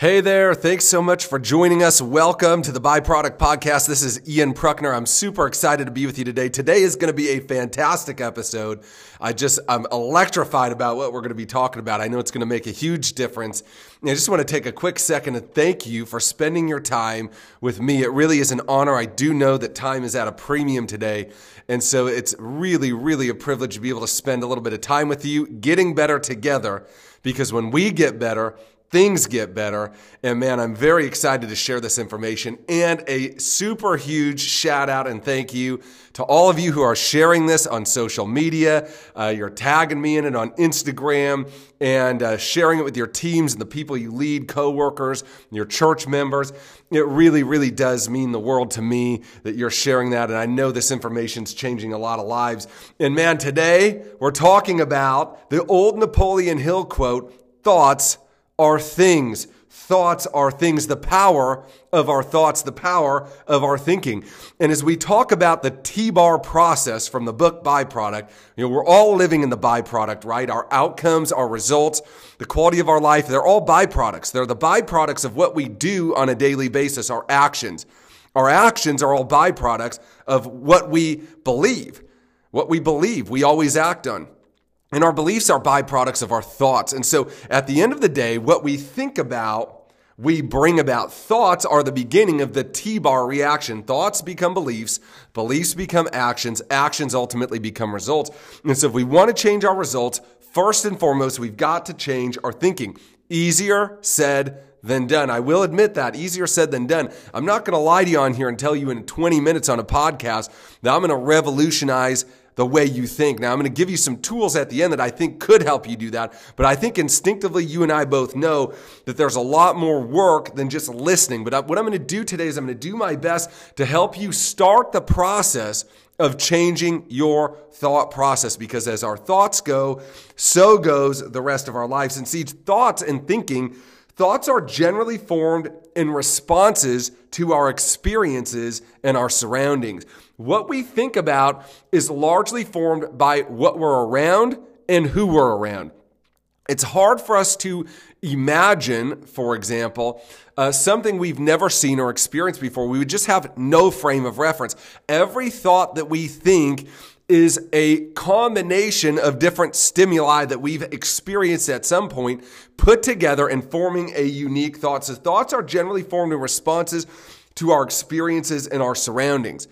Hey there. Thanks so much for joining us. Welcome to the Byproduct Podcast. This is Ian Prukner. I'm super excited to be with you today. Today is going to be a fantastic episode. I just, I'm electrified about what we're going to be talking about. I know it's going to make a huge difference. And I just want to take a quick second to thank you for spending your time with me. It really is an honor. I do know that time is at a premium today. And so it's really, really a privilege to be able to spend a little bit of time with you, getting better together. Because when we get better, things get better. And man, I'm very excited to share this information and a super huge shout out and thank you to all of you who are sharing this on social media. Uh, you're tagging me in it on Instagram and uh, sharing it with your teams and the people you lead, coworkers, your church members. It really, really does mean the world to me that you're sharing that. And I know this information is changing a lot of lives. And man, today we're talking about the old Napoleon Hill quote, thoughts are things. Thoughts are things, the power of our thoughts, the power of our thinking. And as we talk about the T-bar process from the book Byproduct, you know, we're all living in the byproduct, right? Our outcomes, our results, the quality of our life, they're all byproducts. They're the byproducts of what we do on a daily basis, our actions. Our actions are all byproducts of what we believe. What we believe, we always act on. And our beliefs are byproducts of our thoughts. And so at the end of the day, what we think about, we bring about. Thoughts are the beginning of the T bar reaction. Thoughts become beliefs, beliefs become actions, actions ultimately become results. And so if we want to change our results, first and foremost, we've got to change our thinking. Easier said than done. I will admit that. Easier said than done. I'm not going to lie to you on here and tell you in 20 minutes on a podcast that I'm going to revolutionize the way you think. Now, I'm going to give you some tools at the end that I think could help you do that. But I think instinctively, you and I both know that there's a lot more work than just listening. But what I'm going to do today is I'm going to do my best to help you start the process of changing your thought process because as our thoughts go, so goes the rest of our lives. And see, thoughts and thinking, thoughts are generally formed in responses to our experiences and our surroundings. What we think about is largely formed by what we're around and who we're around. It's hard for us to imagine, for example, uh, something we've never seen or experienced before. We would just have no frame of reference. Every thought that we think is a combination of different stimuli that we've experienced at some point put together and forming a unique thought. So thoughts are generally formed in responses to our experiences and our surroundings.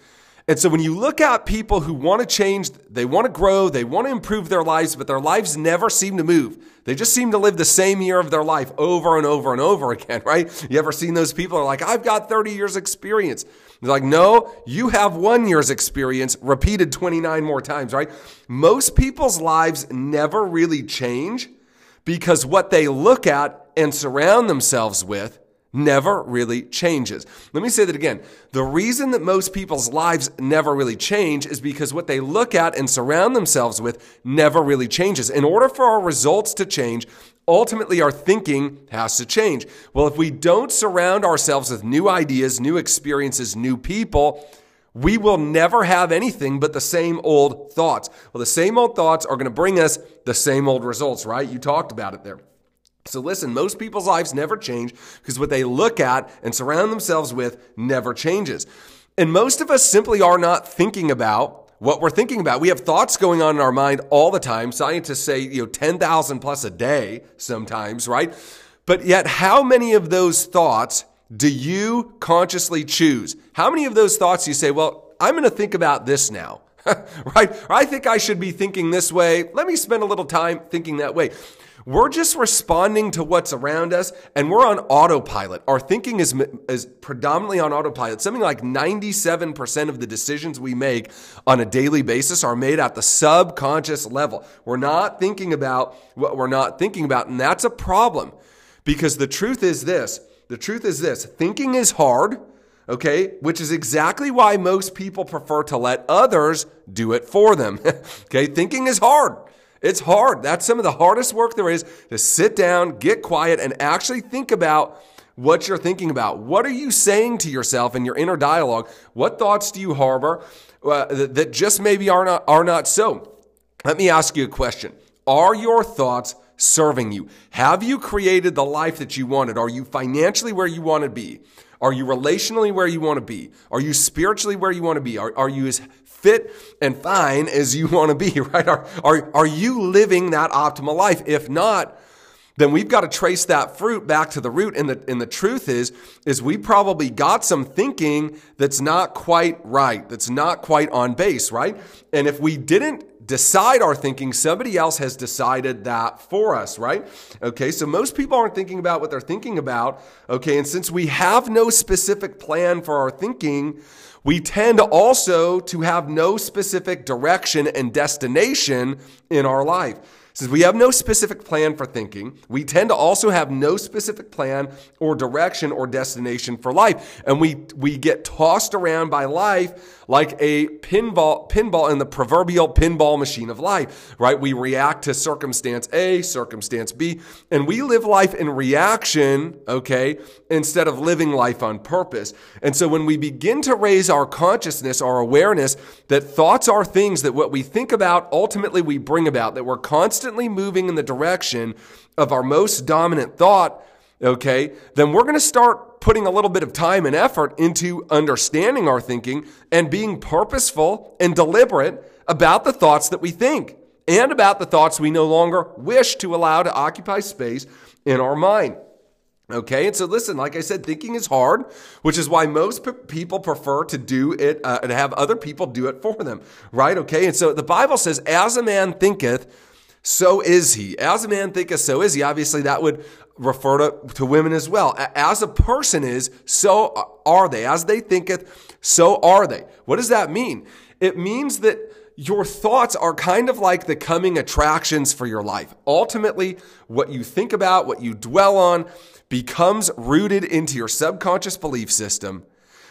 And so when you look at people who want to change, they want to grow, they want to improve their lives, but their lives never seem to move. They just seem to live the same year of their life over and over and over again, right? You ever seen those people are like, I've got 30 years experience. They're like, no, you have one year's experience repeated 29 more times, right? Most people's lives never really change because what they look at and surround themselves with never really changes. Let me say that again. The reason that most people's lives never really change is because what they look at and surround themselves with never really changes. In order for our results to change, ultimately our thinking has to change. Well, if we don't surround ourselves with new ideas, new experiences, new people, we will never have anything but the same old thoughts. Well, the same old thoughts are going to bring us the same old results, right? You talked about it there. So listen, most people's lives never change because what they look at and surround themselves with never changes. And most of us simply are not thinking about what we're thinking about. We have thoughts going on in our mind all the time. Scientists say, you know, 10,000 plus a day sometimes, right? But yet, how many of those thoughts do you consciously choose? How many of those thoughts do you say, well, I'm going to think about this now, right? Or I think I should be thinking this way. Let me spend a little time thinking that way. We're just responding to what's around us and we're on autopilot. Our thinking is, is predominantly on autopilot. Something like 97% of the decisions we make on a daily basis are made at the subconscious level. We're not thinking about what we're not thinking about. And that's a problem because the truth is this the truth is this thinking is hard okay? Which is exactly why most people prefer to let others do it for them. okay? Thinking is hard. It's hard. That's some of the hardest work there is to sit down, get quiet, and actually think about what you're thinking about. What are you saying to yourself in your inner dialogue? What thoughts do you harbor uh, that, that just maybe are not, are not so? Let me ask you a question. Are your thoughts serving you? Have you created the life that you wanted? Are you financially where you want to be? Are you relationally where you want to be? Are you spiritually where you want to be? Are, are you as fit and fine as you want to be, right? Are, are, are you living that optimal life? If not, then we've got to trace that fruit back to the root. And the, and the truth is, is we probably got some thinking that's not quite right, that's not quite on base, right? And if we didn't decide our thinking, somebody else has decided that for us, right? Okay, so most people aren't thinking about what they're thinking about, okay? And since we have no specific plan for our thinking, we tend also to have no specific direction and destination in our life. Since we have no specific plan for thinking, we tend to also have no specific plan or direction or destination for life. And we, we get tossed around by life like a pinball, pinball in the proverbial pinball machine of life, right? We react to circumstance A, circumstance B, and we live life in reaction, okay, instead of living life on purpose. And so when we begin to raise our consciousness, our awareness that thoughts are things that what we think about, ultimately we bring about, that we're constantly moving in the direction of our most dominant thought, okay, then we're going to start putting a little bit of time and effort into understanding our thinking and being purposeful and deliberate about the thoughts that we think and about the thoughts we no longer wish to allow to occupy space in our mind. Okay, and so listen, like I said, thinking is hard, which is why most p- people prefer to do it uh, and have other people do it for them, right? Okay, and so the Bible says, as a man thinketh, so is he. As a man thinketh, so is he. Obviously, that would refer to, to women as well. As a person is, so are they. As they thinketh, so are they. What does that mean? It means that your thoughts are kind of like the coming attractions for your life. Ultimately, what you think about, what you dwell on, becomes rooted into your subconscious belief system,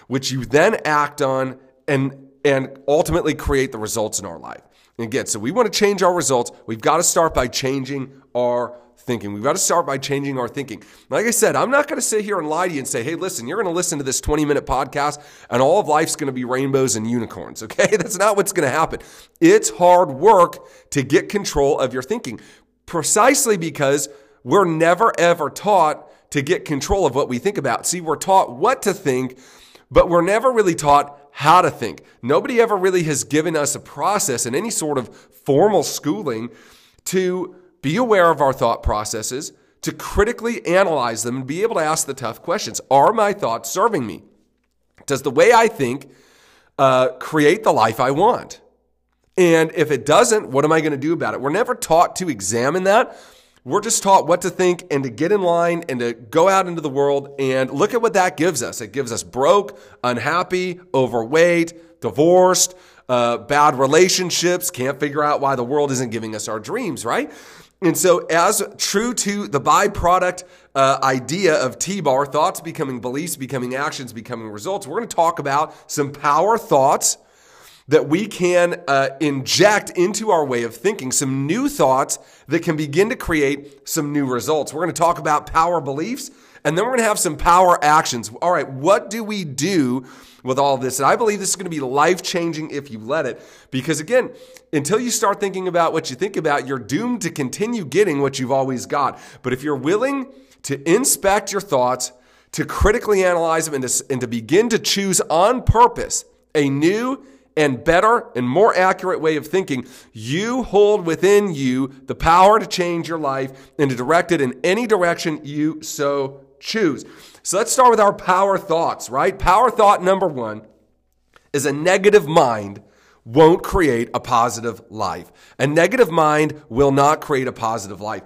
which you then act on and, and ultimately create the results in our life. Again, so we want to change our results. We've got to start by changing our thinking. We've got to start by changing our thinking. Like I said, I'm not going to sit here and lie to you and say, hey, listen, you're going to listen to this 20 minute podcast and all of life's going to be rainbows and unicorns. Okay. That's not what's going to happen. It's hard work to get control of your thinking precisely because we're never ever taught to get control of what we think about. See, we're taught what to think, but we're never really taught how to think. Nobody ever really has given us a process in any sort of formal schooling to be aware of our thought processes, to critically analyze them, and be able to ask the tough questions. Are my thoughts serving me? Does the way I think uh, create the life I want? And if it doesn't, what am I going to do about it? We're never taught to examine that. We're just taught what to think and to get in line and to go out into the world and look at what that gives us. It gives us broke, unhappy, overweight, divorced, uh, bad relationships, can't figure out why the world isn't giving us our dreams, right? And so, as true to the byproduct uh, idea of T bar, thoughts becoming beliefs, becoming actions, becoming results, we're going to talk about some power thoughts that we can uh, inject into our way of thinking, some new thoughts that can begin to create some new results. We're going to talk about power beliefs, and then we're going to have some power actions. All right, what do we do with all this. And I believe this is going to be life changing if you let it. Because again, until you start thinking about what you think about, you're doomed to continue getting what you've always got. But if you're willing to inspect your thoughts, to critically analyze them, and to, and to begin to choose on purpose a new and better and more accurate way of thinking, you hold within you the power to change your life and to direct it in any direction you so choose. So let's start with our power thoughts, right? Power thought number one is a negative mind won't create a positive life. A negative mind will not create a positive life.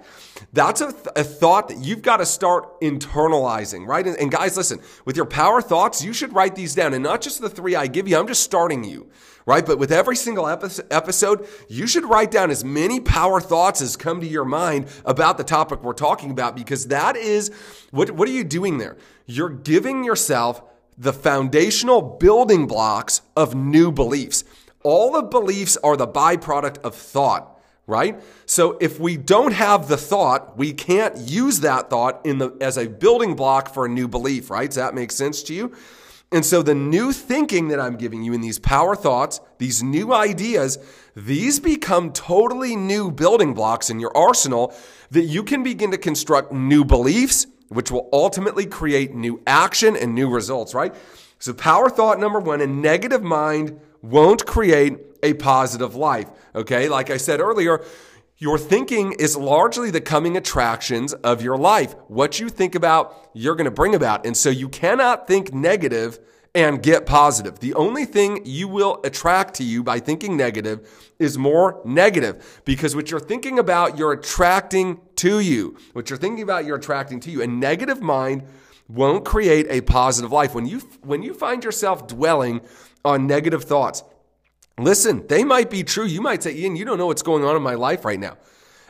That's a, th- a thought that you've got to start internalizing, right? And, and guys, listen, with your power thoughts, you should write these down. And not just the three I give you, I'm just starting you, right? But with every single episode, you should write down as many power thoughts as come to your mind about the topic we're talking about, because that is what, what are you doing there? You're giving yourself the foundational building blocks of new beliefs. All the beliefs are the byproduct of thought, right? So if we don't have the thought, we can't use that thought in the as a building block for a new belief, right? Does that make sense to you? And so the new thinking that I'm giving you in these power thoughts, these new ideas, these become totally new building blocks in your arsenal that you can begin to construct new beliefs, which will ultimately create new action and new results, right? So, power thought number one a negative mind won't create a positive life. Okay. Like I said earlier, your thinking is largely the coming attractions of your life. What you think about, you're going to bring about. And so you cannot think negative and get positive. The only thing you will attract to you by thinking negative is more negative because what you're thinking about, you're attracting to you. What you're thinking about, you're attracting to you. A negative mind won't create a positive life. When you, when you find yourself dwelling on negative thoughts, listen, they might be true. You might say, Ian, you don't know what's going on in my life right now.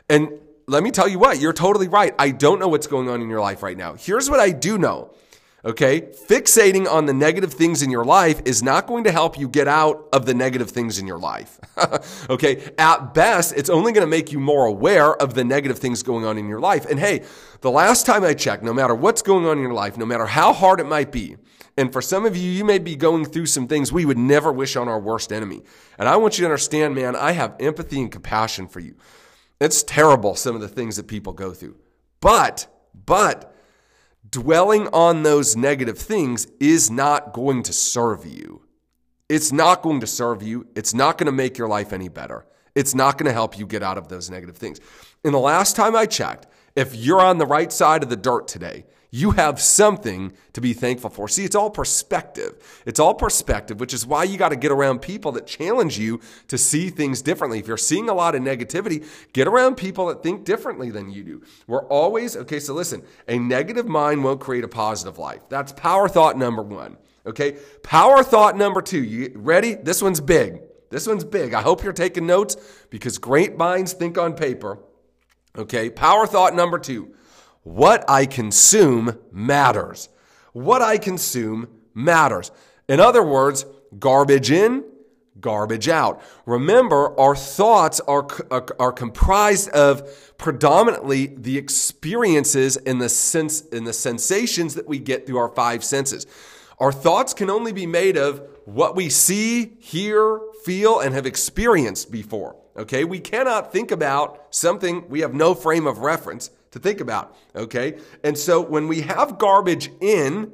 And let me tell you what, you're totally right. I don't know what's going on in your life right now. Here's what I do know Okay. Fixating on the negative things in your life is not going to help you get out of the negative things in your life. okay. At best, it's only going to make you more aware of the negative things going on in your life. And hey, the last time I checked, no matter what's going on in your life, no matter how hard it might be, and for some of you, you may be going through some things we would never wish on our worst enemy. And I want you to understand, man, I have empathy and compassion for you. It's terrible, some of the things that people go through. But, but, dwelling on those negative things is not going to serve you. It's not going to serve you. It's not going to make your life any better. It's not going to help you get out of those negative things. And the last time I checked, if you're on the right side of the dirt today, you have something to be thankful for. See, it's all perspective. It's all perspective, which is why you got to get around people that challenge you to see things differently. If you're seeing a lot of negativity, get around people that think differently than you do. We're always, okay, so listen, a negative mind won't create a positive life. That's power thought number one. Okay, power thought number two. You ready? This one's big. This one's big. I hope you're taking notes because great minds think on paper. Okay, power thought number two what I consume matters. What I consume matters. In other words, garbage in, garbage out. Remember, our thoughts are, are, uh, are, comprised of predominantly the experiences and the sense and the sensations that we get through our five senses. Our thoughts can only be made of what we see, hear, feel, and have experienced before. Okay, we cannot think about something we have no frame of reference to think about. Okay, and so when we have garbage in,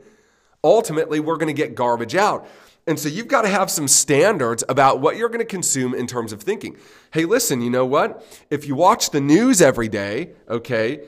ultimately we're going to get garbage out. And so you've got to have some standards about what you're going to consume in terms of thinking. Hey, listen, you know what? If you watch the news every day, okay,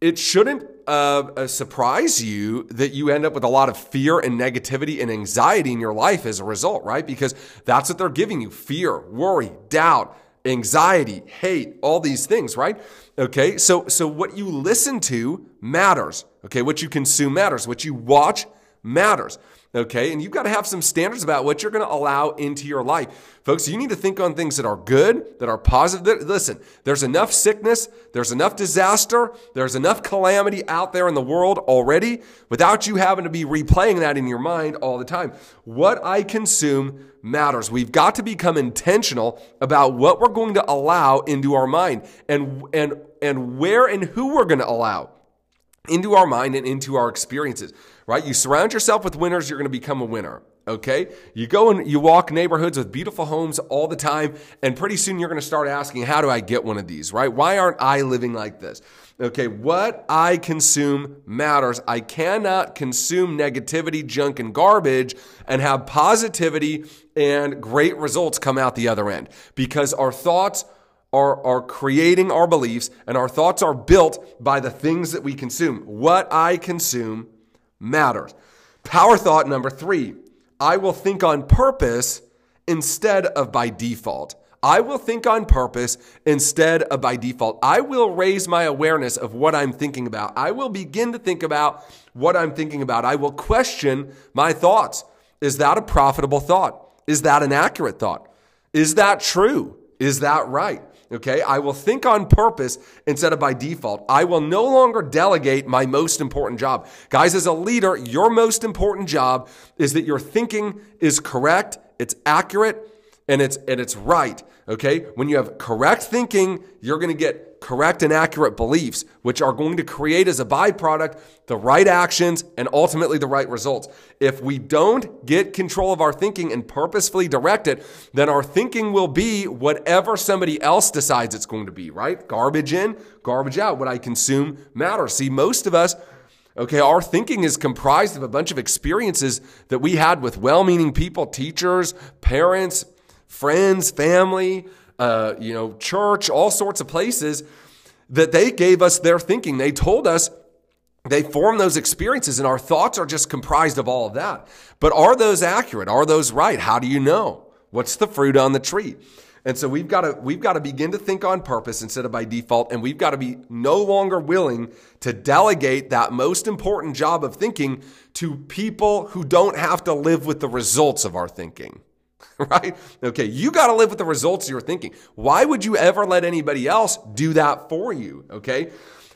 it shouldn't uh, surprise you that you end up with a lot of fear and negativity and anxiety in your life as a result, right? Because that's what they're giving you fear, worry, doubt, anxiety, hate, all these things, right? Okay, so so what you listen to matters. Okay, what you consume matters. What you watch matters. Okay, and you've got to have some standards about what you're going to allow into your life. Folks, you need to think on things that are good, that are positive. Listen, there's enough sickness, there's enough disaster, there's enough calamity out there in the world already without you having to be replaying that in your mind all the time. What I consume matters. We've got to become intentional about what we're going to allow into our mind and and and where and who we're going to allow into our mind and into our experiences, right? You surround yourself with winners, you're going to become a winner. Okay. You go and you walk neighborhoods with beautiful homes all the time. And pretty soon you're going to start asking, how do I get one of these, right? Why aren't I living like this? Okay. What I consume matters. I cannot consume negativity, junk, and garbage and have positivity and great results come out the other end because our thoughts are, are creating our beliefs, and our thoughts are built by the things that we consume. What I consume matters. Power thought number three I will think on purpose instead of by default. I will think on purpose instead of by default. I will raise my awareness of what I'm thinking about. I will begin to think about what I'm thinking about. I will question my thoughts. Is that a profitable thought? Is that an accurate thought? Is that true? Is that right? Okay, I will think on purpose instead of by default. I will no longer delegate my most important job. Guys, as a leader, your most important job is that your thinking is correct, it's accurate, and it's and it's right. Okay? When you have correct thinking, you're going to get correct and accurate beliefs, which are going to create as a byproduct the right actions and ultimately the right results. If we don't get control of our thinking and purposefully direct it, then our thinking will be whatever somebody else decides it's going to be, right? Garbage in, garbage out. What I consume matters. See, most of us Okay, our thinking is comprised of a bunch of experiences that we had with well meaning people, teachers, parents, friends, family, uh, you know, church, all sorts of places that they gave us their thinking. They told us they form those experiences, and our thoughts are just comprised of all of that. But are those accurate? Are those right? How do you know? What's the fruit on the tree? And so we've got to we've got to begin to think on purpose instead of by default and we've got to be no longer willing to delegate that most important job of thinking to people who don't have to live with the results of our thinking. right? Okay, you got to live with the results of your thinking. Why would you ever let anybody else do that for you? Okay.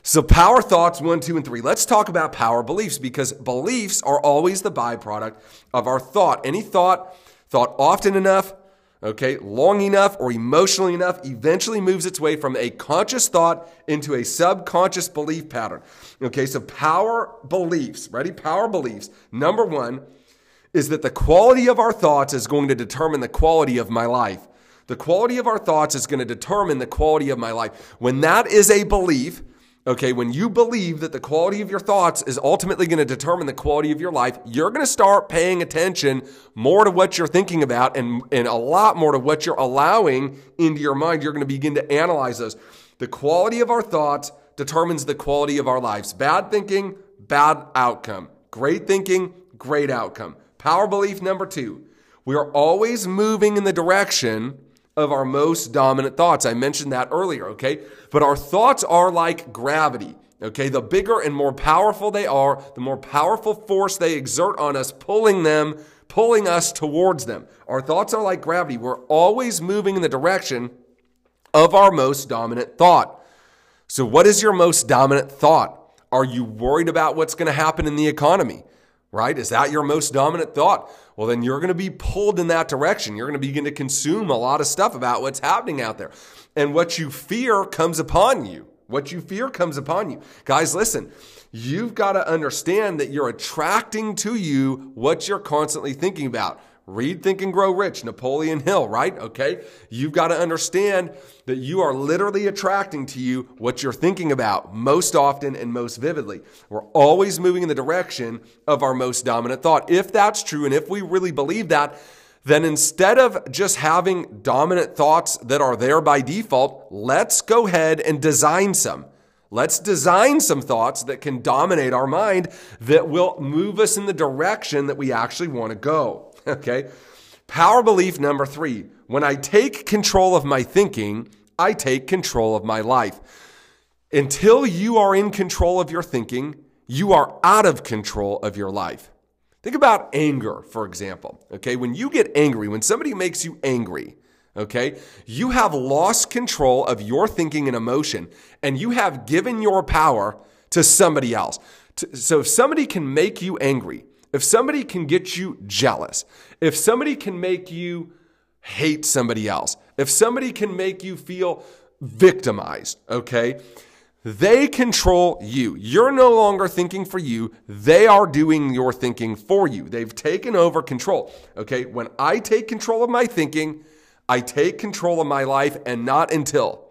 So, power thoughts one, two, and three. Let's talk about power beliefs because beliefs are always the byproduct of our thought. Any thought, thought often enough, okay, long enough, or emotionally enough, eventually moves its way from a conscious thought into a subconscious belief pattern. Okay, so power beliefs, ready? Power beliefs. Number one, is that the quality of our thoughts is going to determine the quality of my life. The quality of our thoughts is going to determine the quality of my life. When that is a belief, okay, when you believe that the quality of your thoughts is ultimately going to determine the quality of your life, you're going to start paying attention more to what you're thinking about and, and a lot more to what you're allowing into your mind. You're going to begin to analyze those. The quality of our thoughts determines the quality of our lives. Bad thinking, bad outcome. Great thinking, great outcome. Power belief number two we are always moving in the direction of our most dominant thoughts. I mentioned that earlier, okay? But our thoughts are like gravity. Okay, the bigger and more powerful they are, the more powerful force they exert on us, pulling them, pulling us towards them. Our thoughts are like gravity. We're always moving in the direction of our most dominant thought. So, what is your most dominant thought? Are you worried about what's going to happen in the economy? Right? Is that your most dominant thought? Well, then you're going to be pulled in that direction. You're going to begin to consume a lot of stuff about what's happening out there. And what you fear comes upon you. What you fear comes upon you. Guys, listen, you've got to understand that you're attracting to you what you're constantly thinking about. Read Think and Grow Rich, Napoleon Hill, right? Okay. You've got to understand that you are literally attracting to you what you're thinking about most often and most vividly. We're always moving in the direction of our most dominant thought. If that's true, and if we really believe that, then instead of just having dominant thoughts that are there by default, let's go ahead and design some. Let's design some thoughts that can dominate our mind that will move us in the direction that we actually want to go. Okay. Power belief number three when I take control of my thinking, I take control of my life. Until you are in control of your thinking, you are out of control of your life. Think about anger, for example. Okay. When you get angry, when somebody makes you angry, okay, you have lost control of your thinking and emotion, and you have given your power to somebody else. So if somebody can make you angry, if somebody can get you jealous, if somebody can make you hate somebody else, if somebody can make you feel victimized, okay? They control you. You're no longer thinking for you. They are doing your thinking for you. They've taken over control. Okay. When I take control of my thinking, I take control of my life and not until.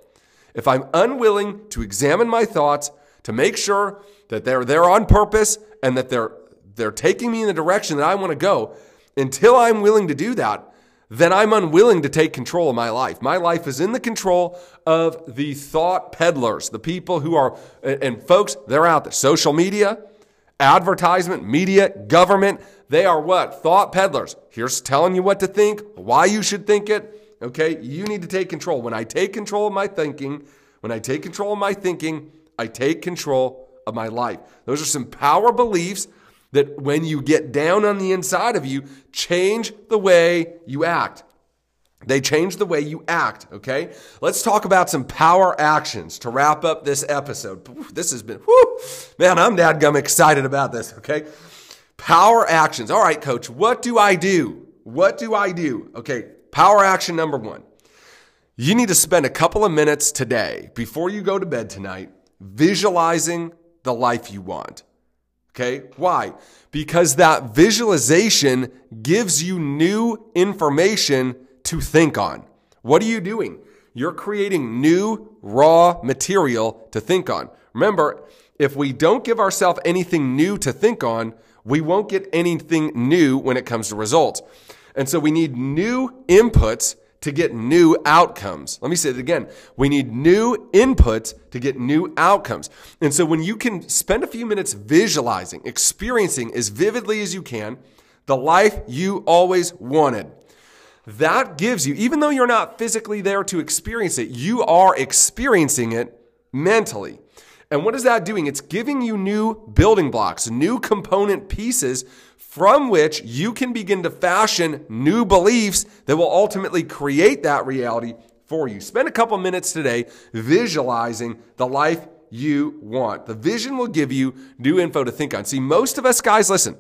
If I'm unwilling to examine my thoughts, to make sure that they're there on purpose and that they're they're taking me in the direction that I want to go, until I'm willing to do that, then I'm unwilling to take control of my life. My life is in the control of the thought peddlers, the people who are, and folks, they're out there. Social media, advertisement, media, government, they are what? Thought peddlers. Here's telling you what to think, why you should think it. Okay, you need to take control. When I take control of my thinking, when I take control of my thinking, I take control of my life. Those are some power beliefs that when you get down on the inside of you, change the way you act. They change the way you act, okay? Let's talk about some power actions to wrap up this episode. This has been, man, I'm dadgum excited about this, okay? Power actions. All right, coach, what do I do? What do I do? Okay, Power action number one. You need to spend a couple of minutes today before you go to bed tonight visualizing the life you want. Okay. Why? Because that visualization gives you new information to think on. What are you doing? You're creating new raw material to think on. Remember, if we don't give ourselves anything new to think on, we won't get anything new when it comes to results. And so we need new inputs to get new outcomes. Let me say it again. We need new inputs to get new outcomes. And so when you can spend a few minutes visualizing, experiencing as vividly as you can the life you always wanted, that gives you, even though you're not physically there to experience it, you are experiencing it mentally. And what is that doing? It's giving you new building blocks, new component pieces from which you can begin to fashion new beliefs that will ultimately create that reality for you. Spend a couple minutes today visualizing the life you want. The vision will give you new info to think on. See, most of us guys, listen,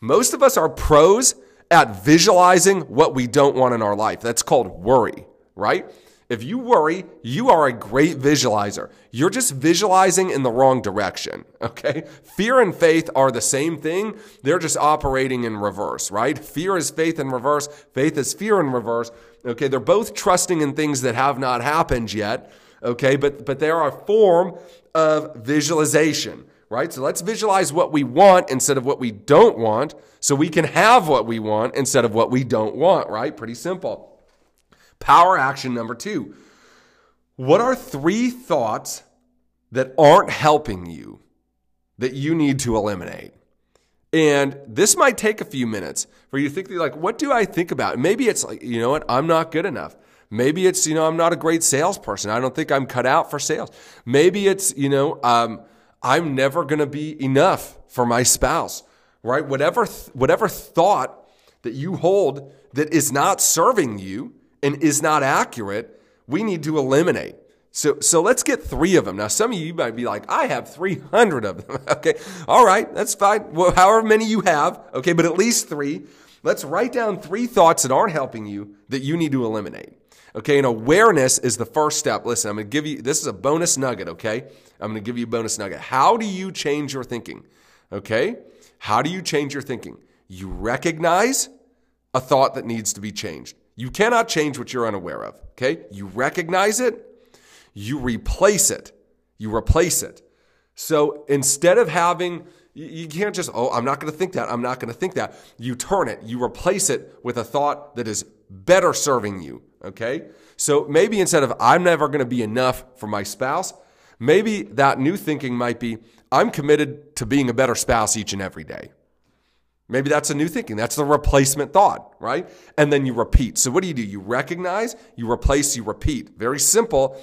most of us are pros at visualizing what we don't want in our life. That's called worry, right? If you worry, you are a great visualizer. You're just visualizing in the wrong direction, okay? Fear and faith are the same thing. They're just operating in reverse, right? Fear is faith in reverse, faith is fear in reverse. Okay, they're both trusting in things that have not happened yet, okay? But but they are a form of visualization, right? So let's visualize what we want instead of what we don't want so we can have what we want instead of what we don't want, right? Pretty simple. Power action number two. What are three thoughts that aren't helping you that you need to eliminate? And this might take a few minutes for you to think like, what do I think about? Maybe it's like, you know what? I'm not good enough. Maybe it's, you know, I'm not a great salesperson. I don't think I'm cut out for sales. Maybe it's, you know, um, I'm never going to be enough for my spouse, right? Whatever, th- whatever thought that you hold that is not serving you, and is not accurate, we need to eliminate. So, so let's get three of them. Now, some of you might be like, I have 300 of them. okay. All right. That's fine. Well, however many you have. Okay. But at least three. Let's write down three thoughts that aren't helping you that you need to eliminate. Okay. And awareness is the first step. Listen, I'm going to give you, this is a bonus nugget. Okay. I'm going to give you a bonus nugget. How do you change your thinking? Okay. How do you change your thinking? You recognize a thought that needs to be changed. You cannot change what you're unaware of, okay? You recognize it, you replace it. You replace it. So instead of having, you can't just, oh, I'm not going to think that. I'm not going to think that. You turn it, you replace it with a thought that is better serving you, okay? So maybe instead of, I'm never going to be enough for my spouse, maybe that new thinking might be, I'm committed to being a better spouse each and every day. Maybe that's a new thinking. That's the replacement thought, right? And then you repeat. So what do you do? You recognize, you replace, you repeat. Very simple,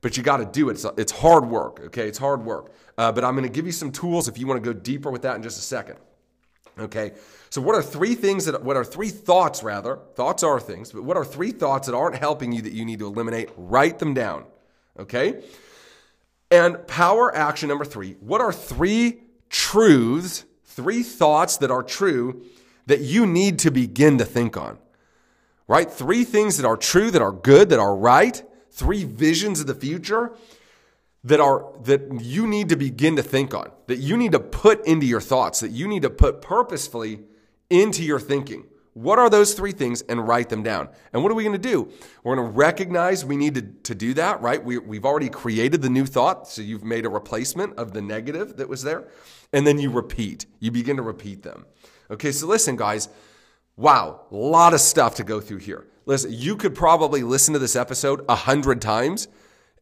but you got to do it. It's, it's hard work, okay? It's hard work. Uh, but I'm going to give you some tools if you want to go deeper with that in just a second. Okay, so what are three things that, what are three thoughts rather? Thoughts are things, but what are three thoughts that aren't helping you that you need to eliminate? Write them down. Okay? And power action number three. What are three truths three thoughts that are true that you need to begin to think on. Right? Three things that are true, that are good, that are right. Three visions of the future that are that you need to begin to think on, that you need to put into your thoughts, that you need to put purposefully into your thinking. What are those three things and write them down? And what are we going to do? We're going to recognize we need to, to do that, right? We, we've already created the new thought. So you've made a replacement of the negative that was there. And then you repeat. You begin to repeat them. Okay, so listen, guys. Wow, a lot of stuff to go through here. Listen, you could probably listen to this episode a hundred times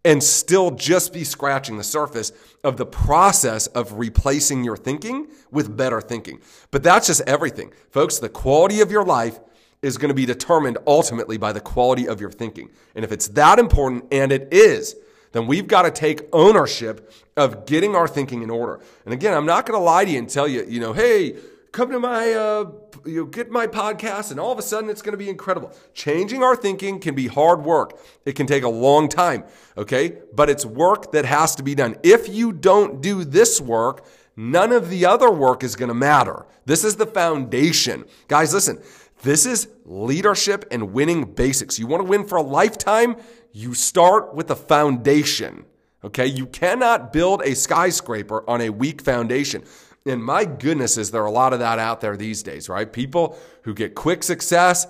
and still just be scratching the surface of the process of replacing your thinking with better thinking. But that's just everything. Folks, the quality of your life is going to be determined ultimately by the quality of your thinking. And if it's that important, and it is, then we've got to take ownership of getting our thinking in order. And again, I'm not going to lie to you and tell you, you know, hey, come to my uh, you know, get my podcast and all of a sudden it's going to be incredible changing our thinking can be hard work it can take a long time okay but it's work that has to be done if you don't do this work none of the other work is going to matter this is the foundation guys listen This is leadership and winning basics. You want to win for a lifetime? You start with the foundation. Okay. You cannot build a skyscraper on a weak foundation. And my goodness, is there a lot of that out there these days, right? People who get quick success,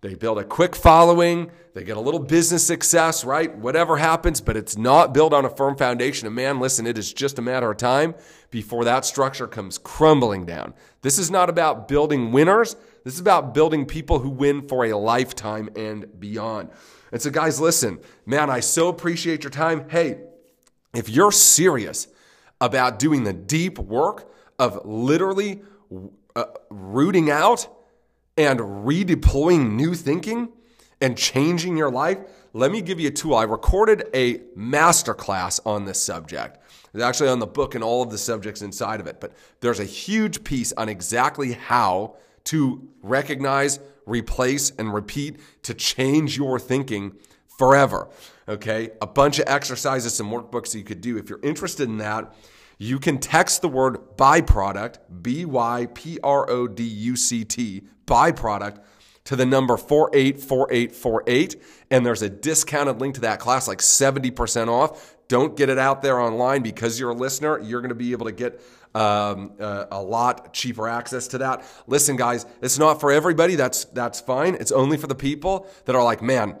they build a quick following, they get a little business success, right? Whatever happens, but it's not built on a firm foundation. And man, listen, it is just a matter of time before that structure comes crumbling down. This is not about building winners. This is about building people who win for a lifetime and beyond. And so, guys, listen, man, I so appreciate your time. Hey, if you're serious about doing the deep work of literally uh, rooting out and redeploying new thinking and changing your life, let me give you a tool. I recorded a masterclass on this subject. It's actually on the book and all of the subjects inside of it, but there's a huge piece on exactly how to recognize, replace, and repeat to change your thinking forever. Okay, a bunch of exercises, some workbooks that you could do. If you're interested in that, you can text the word byproduct, B Y P R O D U C T, byproduct, to the number 484848. And there's a discounted link to that class, like 70% off. Don't get it out there online because you're a listener. You're going to be able to get um, uh, a lot cheaper access to that. Listen, guys, it's not for everybody. That's that's fine. It's only for the people that are like, man,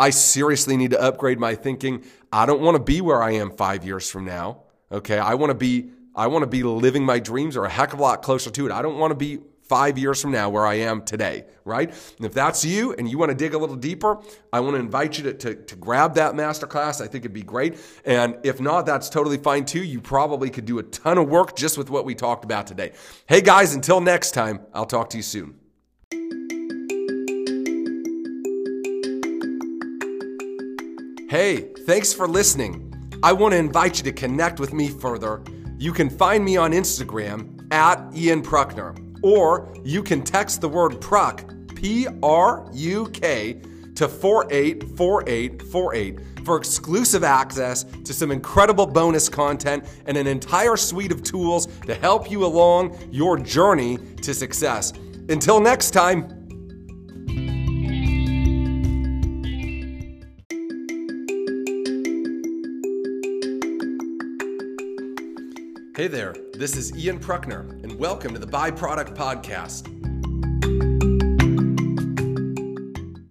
I seriously need to upgrade my thinking. I don't want to be where I am five years from now. Okay. I want to be, I want to be living my dreams or a heck of a lot closer to it. I don't want to be five years from now where I am today, right? And if that's you and you want to dig a little deeper, I want to invite you to, to, to grab that masterclass. I think it'd be great. And if not, that's totally fine too. You probably could do a ton of work just with what we talked about today. Hey guys, until next time, I'll talk to you soon. Hey, thanks for listening. I want to invite you to connect with me further. You can find me on Instagram at Ian Prukner, or you can text the word Pruk, P R U K, to 484848 for exclusive access to some incredible bonus content and an entire suite of tools to help you along your journey to success. Until next time, Hey there, this is Ian Prukner, and welcome to the Byproduct Podcast.